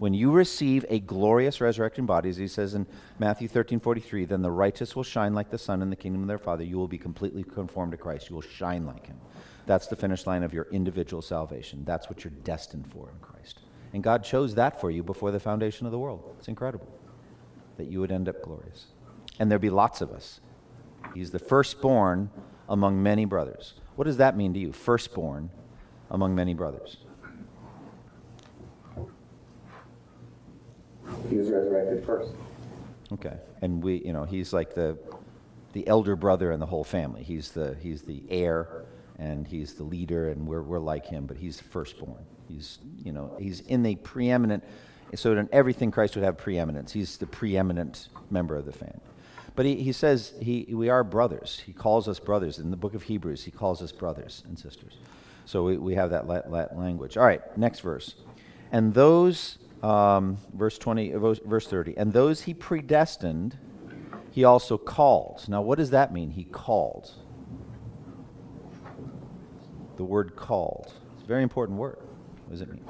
When you receive a glorious resurrection body, as he says in Matthew 13 43, then the righteous will shine like the sun in the kingdom of their Father. You will be completely conformed to Christ. You will shine like him. That's the finish line of your individual salvation. That's what you're destined for in Christ. And God chose that for you before the foundation of the world. It's incredible that you would end up glorious. And there'll be lots of us. He's the firstborn among many brothers. What does that mean to you? Firstborn among many brothers. He was resurrected first. Okay. And we, you know, he's like the the elder brother in the whole family. He's the he's the heir and he's the leader and we're we're like him, but he's the firstborn. He's, you know, he's in the preeminent so in everything Christ would have preeminence. He's the preeminent member of the family. But he, he says he, we are brothers. He calls us brothers. In the book of Hebrews, he calls us brothers and sisters. So we, we have that la- language. All right, next verse. And those, um, verse 20, uh, verse- verse 30, and those he predestined, he also called. Now, what does that mean? He called. The word called. It's a very important word. What does it mean?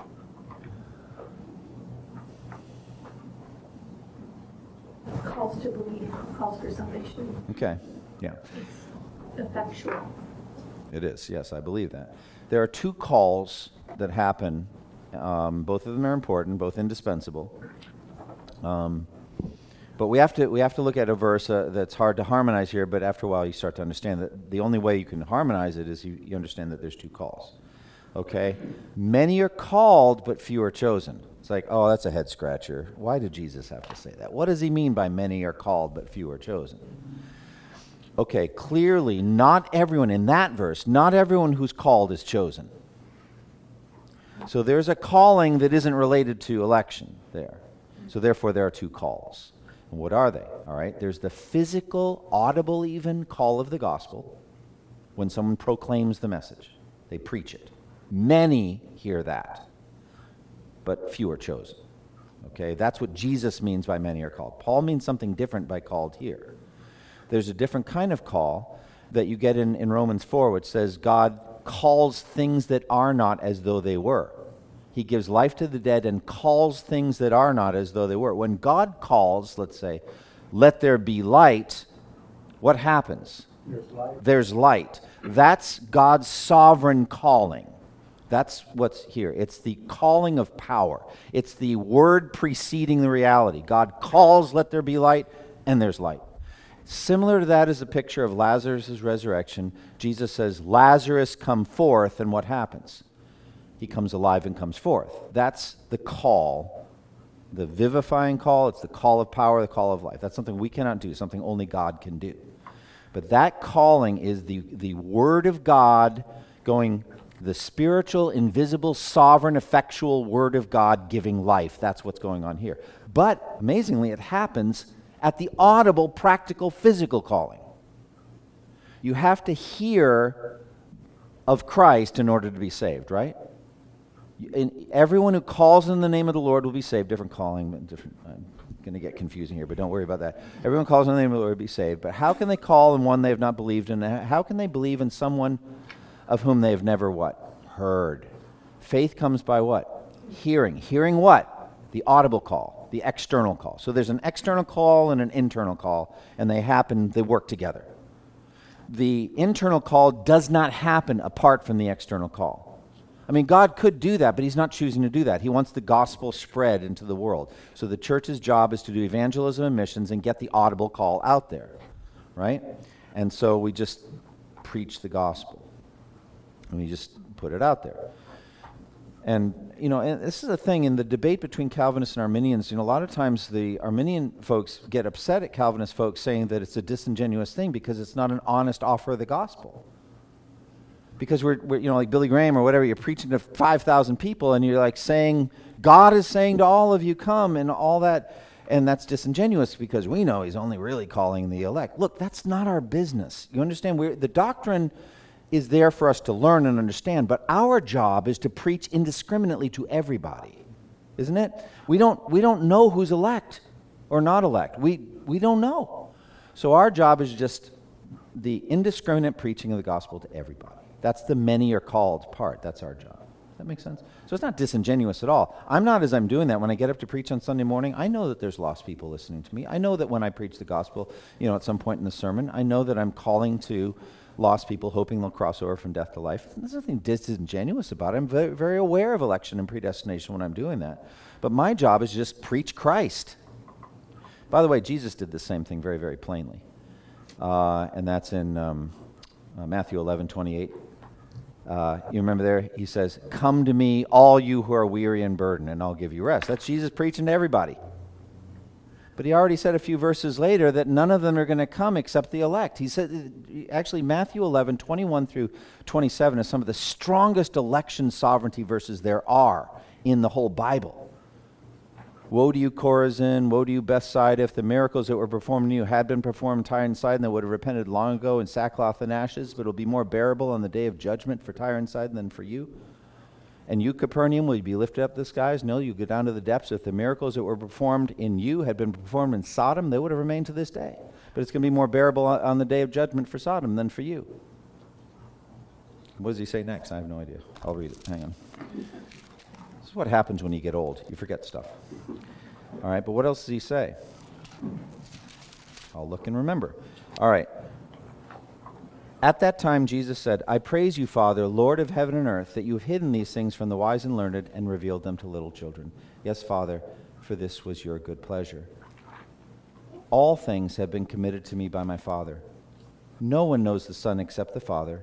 Calls to believe, calls for salvation. Okay. Yeah. It's Effectual. It is, yes, I believe that. There are two calls that happen. Um, both of them are important, both indispensable. Um, but we have to we have to look at a verse uh, that's hard to harmonize here. But after a while, you start to understand that the only way you can harmonize it is you, you understand that there's two calls. Okay, many are called, but few are chosen. It's like, oh, that's a head scratcher. Why did Jesus have to say that? What does he mean by many are called, but few are chosen? Okay, clearly, not everyone in that verse, not everyone who's called is chosen. So there's a calling that isn't related to election there. So therefore, there are two calls. And what are they? All right, there's the physical, audible, even call of the gospel when someone proclaims the message, they preach it. Many hear that, but few are chosen. Okay, that's what Jesus means by many are called. Paul means something different by called here. There's a different kind of call that you get in, in Romans 4, which says God calls things that are not as though they were. He gives life to the dead and calls things that are not as though they were. When God calls, let's say, let there be light, what happens? There's light. There's light. That's God's sovereign calling. That's what's here. It's the calling of power. It's the word preceding the reality. God calls, let there be light, and there's light. Similar to that is the picture of Lazarus' resurrection. Jesus says, Lazarus, come forth, and what happens? He comes alive and comes forth. That's the call, the vivifying call. It's the call of power, the call of life. That's something we cannot do, something only God can do. But that calling is the, the Word of God going, the spiritual, invisible, sovereign, effectual Word of God giving life. That's what's going on here. But amazingly, it happens at the audible, practical, physical calling. You have to hear of Christ in order to be saved, right? Everyone who calls in the name of the Lord will be saved. Different calling, different. I'm going to get confusing here, but don't worry about that. Everyone calls in the name of the Lord will be saved. But how can they call in one they have not believed in? How can they believe in someone of whom they have never what heard? Faith comes by what? Hearing. Hearing what? The audible call, the external call. So there's an external call and an internal call, and they happen. They work together. The internal call does not happen apart from the external call. I mean, God could do that, but He's not choosing to do that. He wants the gospel spread into the world. So the church's job is to do evangelism and missions and get the audible call out there, right? And so we just preach the gospel. And we just put it out there. And, you know, and this is a thing in the debate between Calvinists and Arminians. You know, a lot of times the Arminian folks get upset at Calvinist folks saying that it's a disingenuous thing because it's not an honest offer of the gospel because we're, we're, you know, like Billy Graham or whatever, you're preaching to 5,000 people and you're like saying, God is saying to all of you, come, and all that. And that's disingenuous because we know he's only really calling the elect. Look, that's not our business. You understand? We're, the doctrine is there for us to learn and understand, but our job is to preach indiscriminately to everybody, isn't it? We don't, we don't know who's elect or not elect. We, we don't know. So our job is just the indiscriminate preaching of the gospel to everybody. That's the many are called part. That's our job. Does that make sense? So it's not disingenuous at all. I'm not as I'm doing that when I get up to preach on Sunday morning. I know that there's lost people listening to me. I know that when I preach the gospel, you know, at some point in the sermon, I know that I'm calling to lost people, hoping they'll cross over from death to life. There's nothing disingenuous about it. I'm very, very aware of election and predestination when I'm doing that. But my job is just preach Christ. By the way, Jesus did the same thing very, very plainly. Uh, and that's in um, uh, Matthew 11, 28. Uh, you remember there? He says, Come to me, all you who are weary and burdened, and I'll give you rest. That's Jesus preaching to everybody. But he already said a few verses later that none of them are going to come except the elect. He said, actually, Matthew 11, 21 through 27 is some of the strongest election sovereignty verses there are in the whole Bible. Woe to you, Chorazin! Woe to you, Bethsaida! If the miracles that were performed in you had been performed Tyre and Sidon, they would have repented long ago in sackcloth and ashes, but it will be more bearable on the day of judgment for Tyre and Sidon than for you. And you, Capernaum, will you be lifted up the skies? No, you go down to the depths. If the miracles that were performed in you had been performed in Sodom, they would have remained to this day. But it's going to be more bearable on the day of judgment for Sodom than for you. What does he say next? I have no idea. I'll read it. Hang on. This is what happens when you get old. You forget stuff. All right, but what else does he say? I'll look and remember. All right. At that time, Jesus said, I praise you, Father, Lord of heaven and earth, that you have hidden these things from the wise and learned and revealed them to little children. Yes, Father, for this was your good pleasure. All things have been committed to me by my Father. No one knows the Son except the Father,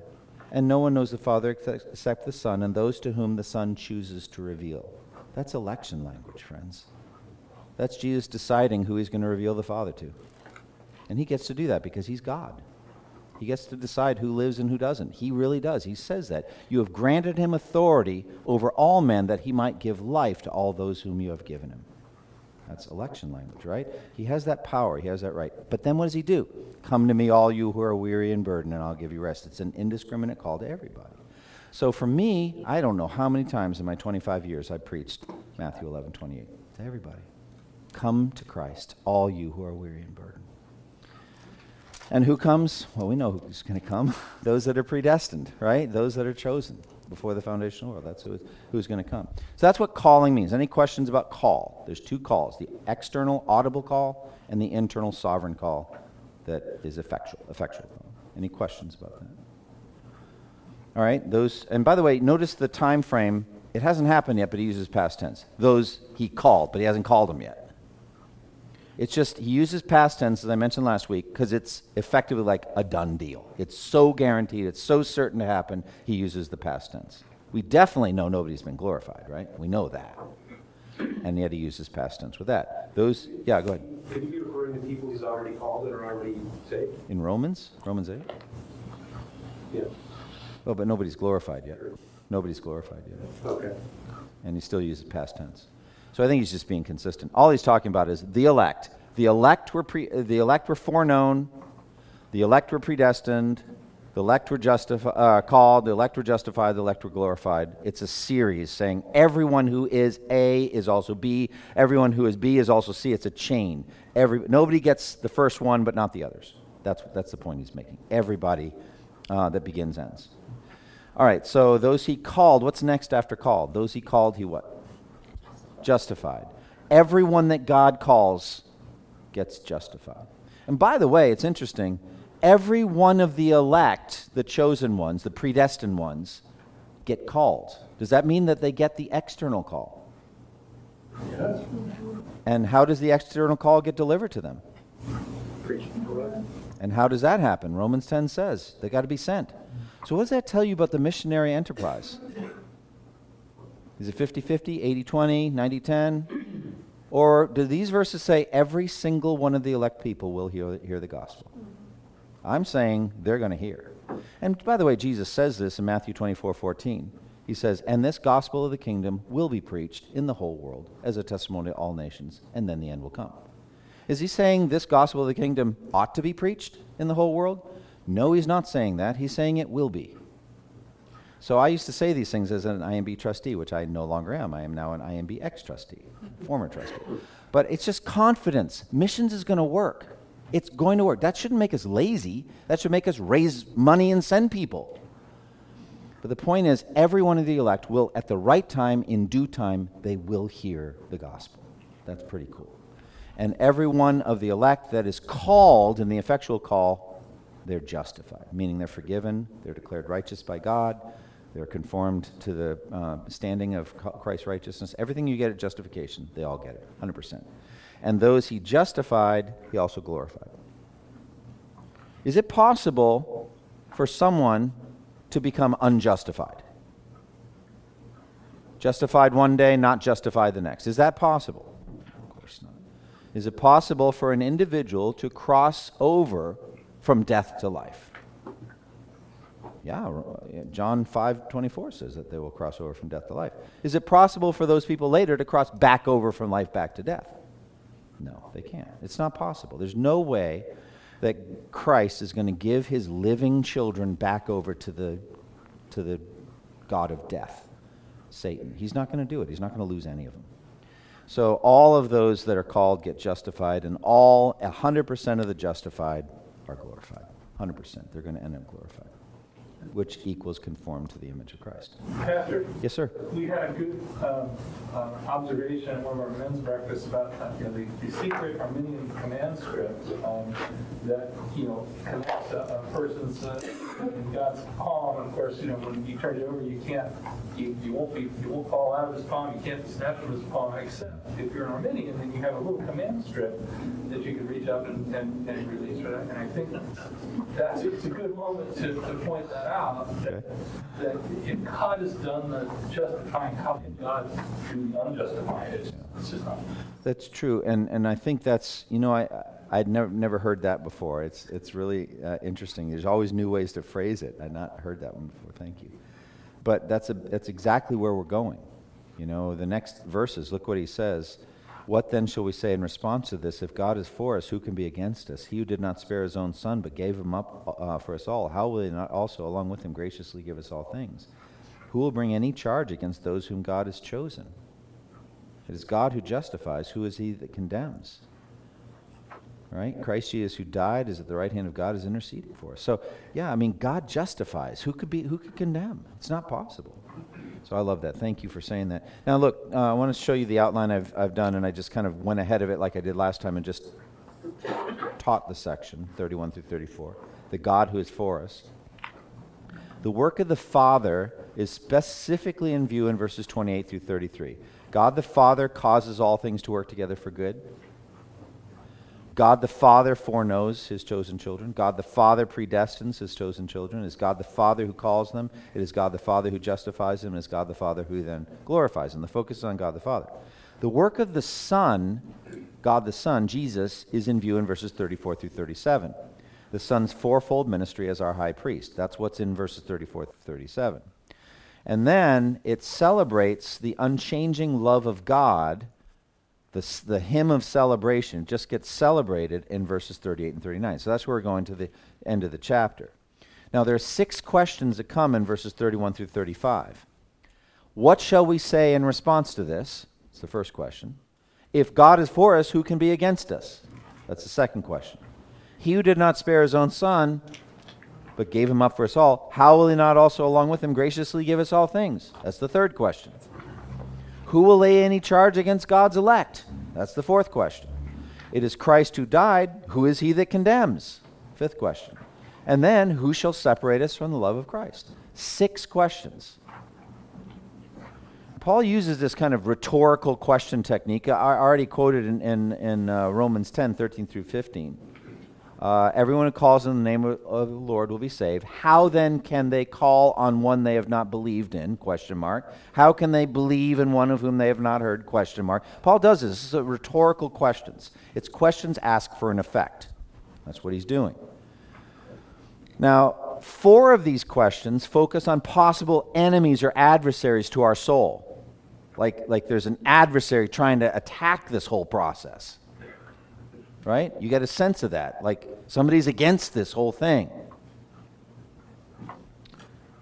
and no one knows the Father except the Son, and those to whom the Son chooses to reveal. That's election language, friends. That's Jesus deciding who he's going to reveal the Father to. And he gets to do that because he's God. He gets to decide who lives and who doesn't. He really does. He says that. You have granted him authority over all men that he might give life to all those whom you have given him. That's election language, right? He has that power, he has that right. But then what does he do? Come to me, all you who are weary and burdened, and I'll give you rest. It's an indiscriminate call to everybody. So for me, I don't know how many times in my 25 years I preached Matthew 11, 28 to everybody. Come to Christ, all you who are weary and burdened. And who comes? Well, we know who's going to come. Those that are predestined, right? Those that are chosen before the foundation of the world. That's who, who's going to come. So that's what calling means. Any questions about call? There's two calls the external audible call and the internal sovereign call that is effectual. effectual Any questions about that? All right, those, and by the way, notice the time frame. It hasn't happened yet, but he uses past tense. Those he called, but he hasn't called them yet. It's just he uses past tense, as I mentioned last week, because it's effectively like a done deal. It's so guaranteed, it's so certain to happen, he uses the past tense. We definitely know nobody's been glorified, right? We know that. And yet he uses past tense with that. Those, yeah, go ahead. Could you be referring to people he's already called and are already saved? In Romans? Romans 8? Yeah. Oh, but nobody's glorified yet. Nobody's glorified yet. Okay. And he still uses past tense. So I think he's just being consistent. All he's talking about is the elect. The elect were, pre, the elect were foreknown, the elect were predestined, the elect were justifi- uh, called, the elect were justified, the elect were glorified. It's a series saying everyone who is A is also B, everyone who is B is also C. It's a chain. Every, nobody gets the first one, but not the others. That's, that's the point he's making. Everybody uh, that begins ends. All right, so those he called, what's next after called? Those he called, he what? Justified. Everyone that God calls gets justified. And by the way, it's interesting. Every one of the elect, the chosen ones, the predestined ones, get called. Does that mean that they get the external call? Yes. And how does the external call get delivered to them? Preaching And how does that happen? Romans 10 says they got to be sent. So, what does that tell you about the missionary enterprise? Is it 50 50, 80 20, 90 10? Or do these verses say every single one of the elect people will hear, hear the gospel? I'm saying they're going to hear. And by the way, Jesus says this in Matthew 24 14. He says, And this gospel of the kingdom will be preached in the whole world as a testimony to all nations, and then the end will come. Is he saying this gospel of the kingdom ought to be preached in the whole world? No, he's not saying that. He's saying it will be. So I used to say these things as an IMB trustee, which I no longer am. I am now an IMB ex trustee, former trustee. But it's just confidence. Missions is going to work. It's going to work. That shouldn't make us lazy. That should make us raise money and send people. But the point is, every one of the elect will, at the right time, in due time, they will hear the gospel. That's pretty cool. And every one of the elect that is called in the effectual call, they're justified, meaning they're forgiven, they're declared righteous by God, they're conformed to the uh, standing of Christ's righteousness. Everything you get at justification, they all get it, 100%. And those he justified, he also glorified. Is it possible for someone to become unjustified? Justified one day, not justified the next. Is that possible? Of course not. Is it possible for an individual to cross over from death to life? Yeah, John 5 24 says that they will cross over from death to life. Is it possible for those people later to cross back over from life back to death? No, they can't. It's not possible. There's no way that Christ is going to give his living children back over to the, to the God of death, Satan. He's not going to do it. He's not going to lose any of them. So all of those that are called get justified, and all 100% of the justified are glorified. 100%. They're going to end up glorified which equals conform to the image of Christ. Pastor? Yes, sir. We had a good um, uh, observation at one of our men's breakfasts about uh, you know, the, the, secret Arminian command strip um, that you know connects a, a person's uh, in God's palm, and of course, you know, when you turn it over, you can't, you, you won't be, you won't fall out of his palm, you can't snap from his palm, except if you're an Arminian, then you have a little command strip that you can reach up and, and, and release, right? And I think that's, it's a good moment to, to point that out, that, that if God has done the justifying, how can God do the unjustifying? It's, it's just not. That's true, and and I think that's you know I I'd never never heard that before. It's it's really uh, interesting. There's always new ways to phrase it. I'd not heard that one before. Thank you. But that's a that's exactly where we're going. You know, the next verses. Look what he says. What then shall we say in response to this? If God is for us, who can be against us? He who did not spare his own son, but gave him up uh, for us all, how will he not also, along with him, graciously give us all things? Who will bring any charge against those whom God has chosen? It is God who justifies. Who is he that condemns? Right? Christ Jesus, who died, is at the right hand of God, is interceding for us. So, yeah, I mean, God justifies. Who could be? Who could condemn? It's not possible. So I love that. Thank you for saying that. Now, look, uh, I want to show you the outline I've, I've done, and I just kind of went ahead of it like I did last time and just taught the section 31 through 34. The God who is for us. The work of the Father is specifically in view in verses 28 through 33. God the Father causes all things to work together for good. God the Father foreknows his chosen children. God the Father predestines his chosen children. It is God the Father who calls them. It is God the Father who justifies them. It is God the Father who then glorifies them. The focus is on God the Father. The work of the Son, God the Son, Jesus, is in view in verses 34 through 37. The Son's fourfold ministry as our high priest. That's what's in verses 34 through 37. And then it celebrates the unchanging love of God. The, the hymn of celebration just gets celebrated in verses 38 and 39. So that's where we're going to the end of the chapter. Now, there are six questions that come in verses 31 through 35. What shall we say in response to this? It's the first question. If God is for us, who can be against us? That's the second question. He who did not spare his own son, but gave him up for us all, how will he not also along with him graciously give us all things? That's the third question. Who will lay any charge against God's elect? That's the fourth question. It is Christ who died. Who is he that condemns? Fifth question. And then, who shall separate us from the love of Christ? Six questions. Paul uses this kind of rhetorical question technique. I already quoted in, in, in uh, Romans 10 13 through 15. Uh, everyone who calls in the name of, of, the Lord will be saved. How then can they call on one they have not believed in? Question mark. How can they believe in one of whom they have not heard? Question mark. Paul does this. This is rhetorical questions. It's questions asked for an effect. That's what he's doing. Now, four of these questions focus on possible enemies or adversaries to our soul. Like, like there's an adversary trying to attack this whole process right? You get a sense of that. Like somebody's against this whole thing.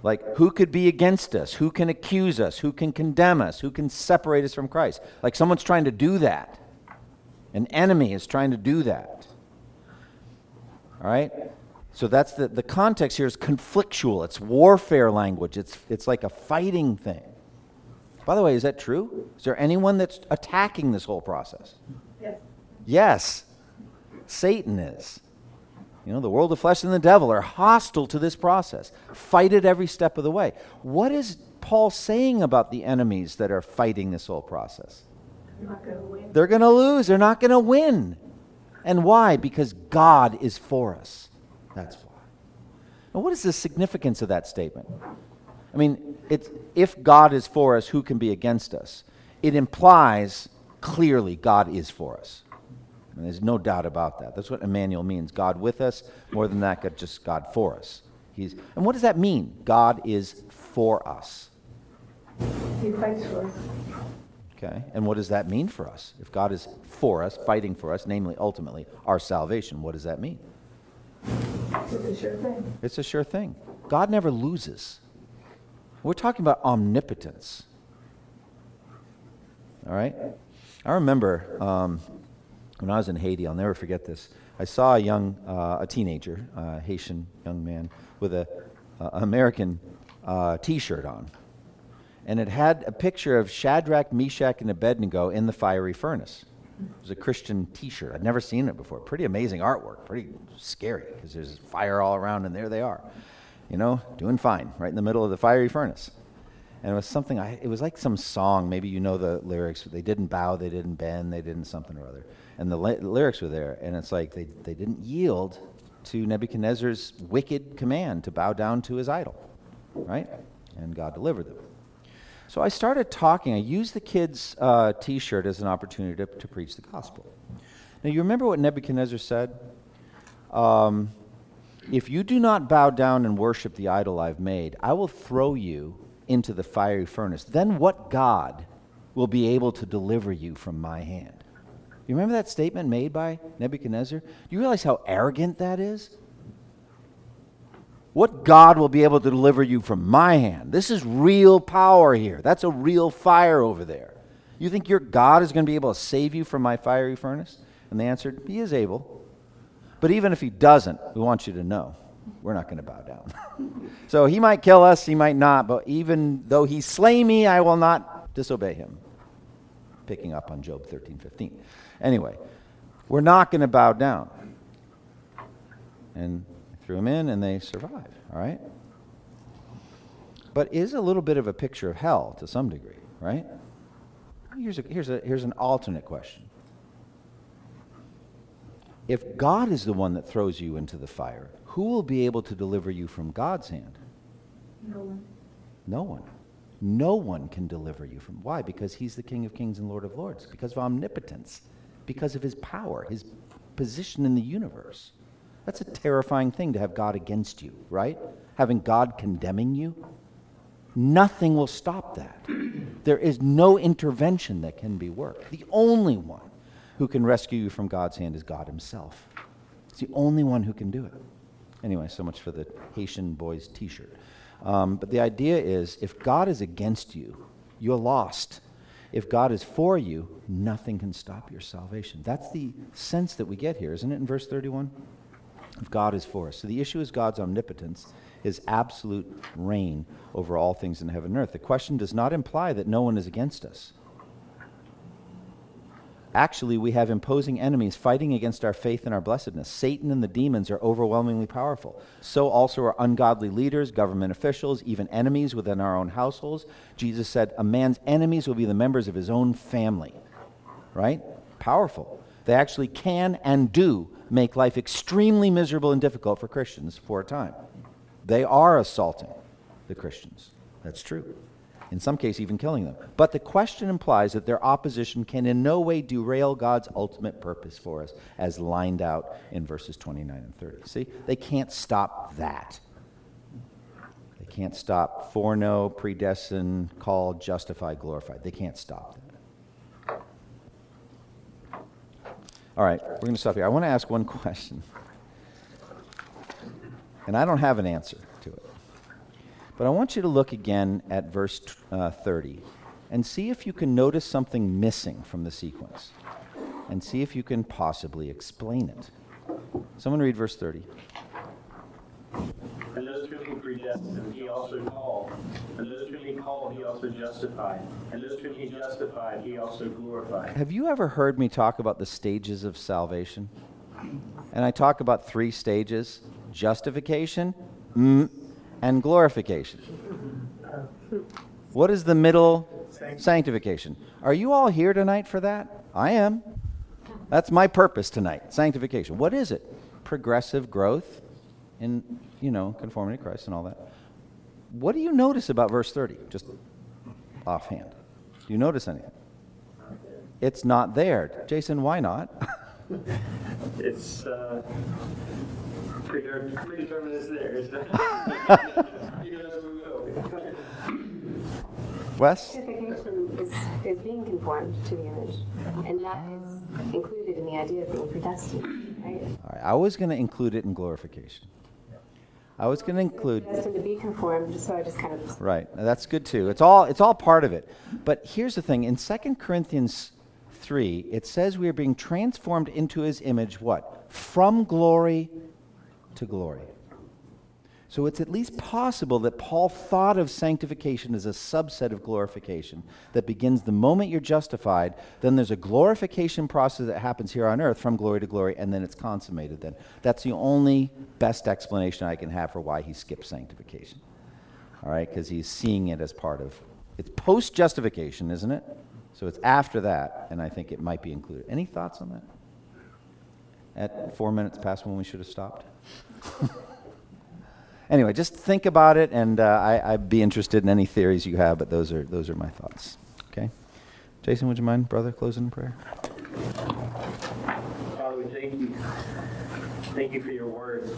Like, who could be against us? Who can accuse us? Who can condemn us? Who can separate us from Christ? Like, someone's trying to do that. An enemy is trying to do that. All right? So that's the, the context here is conflictual. It's warfare language. It's, it's like a fighting thing. By the way, is that true? Is there anyone that's attacking this whole process? Yes. Yes. Satan is. You know, the world of flesh and the devil are hostile to this process. Fight it every step of the way. What is Paul saying about the enemies that are fighting this whole process? They're going to lose. They're not going to win. And why? Because God is for us. That's why. And what is the significance of that statement? I mean, it's, if God is for us, who can be against us? It implies clearly God is for us. And there's no doubt about that. That's what Emmanuel means God with us. More than that, God, just God for us. He's, and what does that mean? God is for us. He fights for us. Okay, and what does that mean for us? If God is for us, fighting for us, namely, ultimately, our salvation, what does that mean? It's a sure thing. It's a sure thing. God never loses. We're talking about omnipotence. All right? I remember um, when I was in Haiti, I'll never forget this. I saw a young, uh, a teenager, uh, Haitian young man, with a uh, American uh, T-shirt on, and it had a picture of Shadrach, Meshach, and Abednego in the fiery furnace. It was a Christian T-shirt. I'd never seen it before. Pretty amazing artwork. Pretty scary because there's fire all around, and there they are. you know, doing fine, right in the middle of the fiery furnace. And it was something, I, it was like some song. Maybe you know the lyrics. They didn't bow, they didn't bend, they didn't something or other. And the li- lyrics were there. And it's like they, they didn't yield to Nebuchadnezzar's wicked command to bow down to his idol, right? And God delivered them. So I started talking. I used the kids' uh, t shirt as an opportunity to, to preach the gospel. Now, you remember what Nebuchadnezzar said? Um, if you do not bow down and worship the idol I've made, I will throw you into the fiery furnace. Then what God will be able to deliver you from my hand? You remember that statement made by Nebuchadnezzar? Do you realize how arrogant that is? What God will be able to deliver you from my hand? This is real power here. That's a real fire over there. You think your God is going to be able to save you from my fiery furnace? And they answered, He is able. But even if He doesn't, we want you to know we're not going to bow down. so He might kill us, He might not, but even though He slay me, I will not disobey Him. Picking up on Job 13 15. Anyway, we're not going to bow down. And threw them in and they survived, all right? But is a little bit of a picture of hell to some degree, right? Here's, a, here's, a, here's an alternate question. If God is the one that throws you into the fire, who will be able to deliver you from God's hand? No one. No one. No one can deliver you from. Why? Because he's the King of Kings and Lord of Lords. Because of omnipotence. Because of his power, his position in the universe. That's a terrifying thing to have God against you, right? Having God condemning you. Nothing will stop that. There is no intervention that can be worked. The only one who can rescue you from God's hand is God Himself. It's the only one who can do it. Anyway, so much for the Haitian boys t shirt. Um, but the idea is if God is against you, you're lost. If God is for you, nothing can stop your salvation. That's the sense that we get here, isn't it, in verse 31? If God is for us. So the issue is God's omnipotence, his absolute reign over all things in heaven and earth. The question does not imply that no one is against us. Actually, we have imposing enemies fighting against our faith and our blessedness. Satan and the demons are overwhelmingly powerful. So also are ungodly leaders, government officials, even enemies within our own households. Jesus said, A man's enemies will be the members of his own family. Right? Powerful. They actually can and do make life extremely miserable and difficult for Christians for a time. They are assaulting the Christians. That's true in some cases even killing them. But the question implies that their opposition can in no way derail God's ultimate purpose for us, as lined out in verses 29 and 30. See, they can't stop that. They can't stop foreknow, predestined, called, justified, glorified. They can't stop that. All right, we're going to stop here. I want to ask one question. And I don't have an answer. But I want you to look again at verse uh, 30 and see if you can notice something missing from the sequence and see if you can possibly explain it. Someone read verse 30. And those whom he predestined, he also called. And those whom he called, he also justified. And those whom he justified, he also glorified. Have you ever heard me talk about the stages of salvation? And I talk about three stages justification, mm, and glorification. What is the middle? Sanctification. Are you all here tonight for that? I am. That's my purpose tonight. Sanctification. What is it? Progressive growth in, you know, conformity to Christ and all that. What do you notice about verse 30? Just offhand. Do you notice anything? It's not there. Jason, why not? it's uh, predetermined is there. Wes? Sanctification is, is being conformed to the image, and that is included in the idea of being predestined, right? All right, I was going to include it in glorification. I was going to include predestined to be conformed, so I just kind of right. That's good too. It's all it's all part of it. But here's the thing: in 2 Corinthians three, it says we are being transformed into His image. What? From glory to glory. So it's at least possible that Paul thought of sanctification as a subset of glorification that begins the moment you're justified, then there's a glorification process that happens here on earth from glory to glory, and then it's consummated then. That's the only best explanation I can have for why he skipped sanctification. All right, because he's seeing it as part of it's post justification, isn't it? So it's after that, and I think it might be included. Any thoughts on that? At four minutes past when we should have stopped? anyway, just think about it, and uh, I, I'd be interested in any theories you have, but those are, those are my thoughts. Okay? Jason, would you mind, brother, closing in prayer? Father, we thank you. Thank you for your word.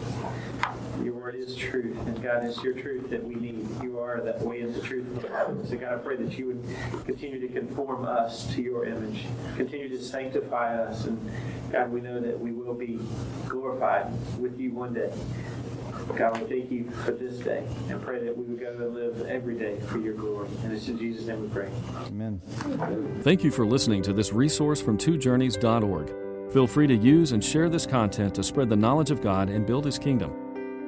Your word is truth, and God, it's your truth that we need. You are that way and the truth. So God, I pray that you would continue to conform us to your image, continue to sanctify us, and God, we know that we will be glorified with you one day. God, we thank you for this day and pray that we would go and live every day for your glory. And it's in Jesus' name we pray. Amen. Thank you for listening to this resource from twojourneys.org. Feel free to use and share this content to spread the knowledge of God and build His kingdom.